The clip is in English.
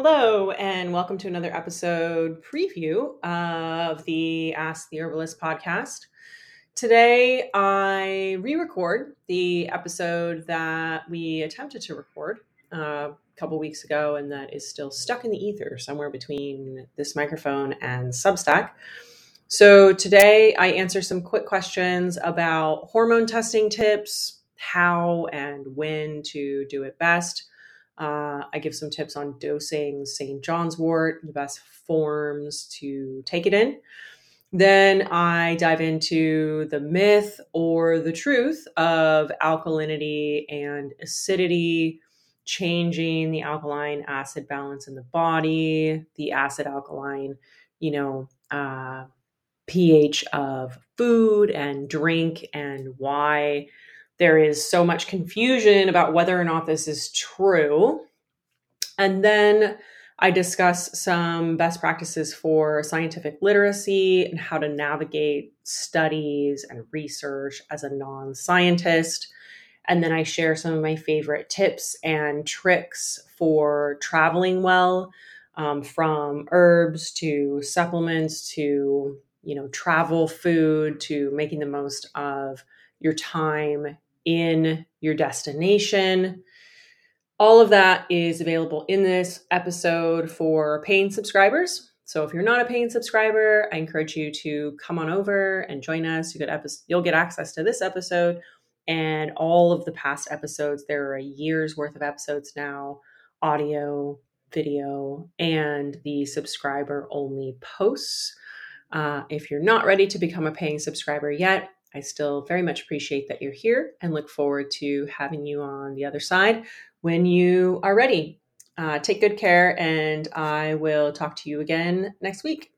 Hello, and welcome to another episode preview of the Ask the Herbalist podcast. Today, I re record the episode that we attempted to record uh, a couple weeks ago and that is still stuck in the ether somewhere between this microphone and Substack. So, today, I answer some quick questions about hormone testing tips, how and when to do it best uh, I give some tips on dosing St. John's wort, the best forms to take it in. Then I dive into the myth or the truth of alkalinity and acidity, changing the alkaline acid balance in the body, the acid alkaline, you know, uh, pH of food and drink, and why there is so much confusion about whether or not this is true. And then I discuss some best practices for scientific literacy and how to navigate studies and research as a non scientist. And then I share some of my favorite tips and tricks for traveling well, um, from herbs to supplements to you know travel food to making the most of your time in your destination. All of that is available in this episode for paying subscribers. So if you're not a paying subscriber, I encourage you to come on over and join us. You get you'll get access to this episode and all of the past episodes. There are a year's worth of episodes now, audio, video, and the subscriber only posts. Uh, if you're not ready to become a paying subscriber yet, I still very much appreciate that you're here and look forward to having you on the other side when you are ready. Uh, take good care, and I will talk to you again next week.